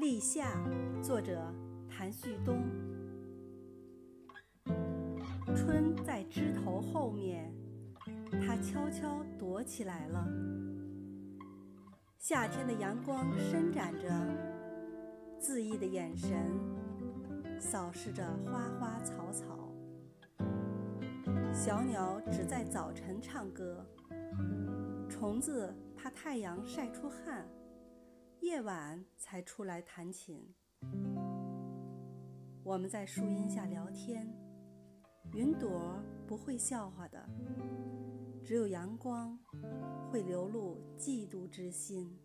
立夏，作者谭旭东。春在枝头后面，它悄悄躲起来了。夏天的阳光伸展着，恣意的眼神扫视着花花草草。小鸟只在早晨唱歌，虫子怕太阳晒出汗。晚才出来弹琴。我们在树荫下聊天，云朵不会笑话的，只有阳光会流露嫉妒之心。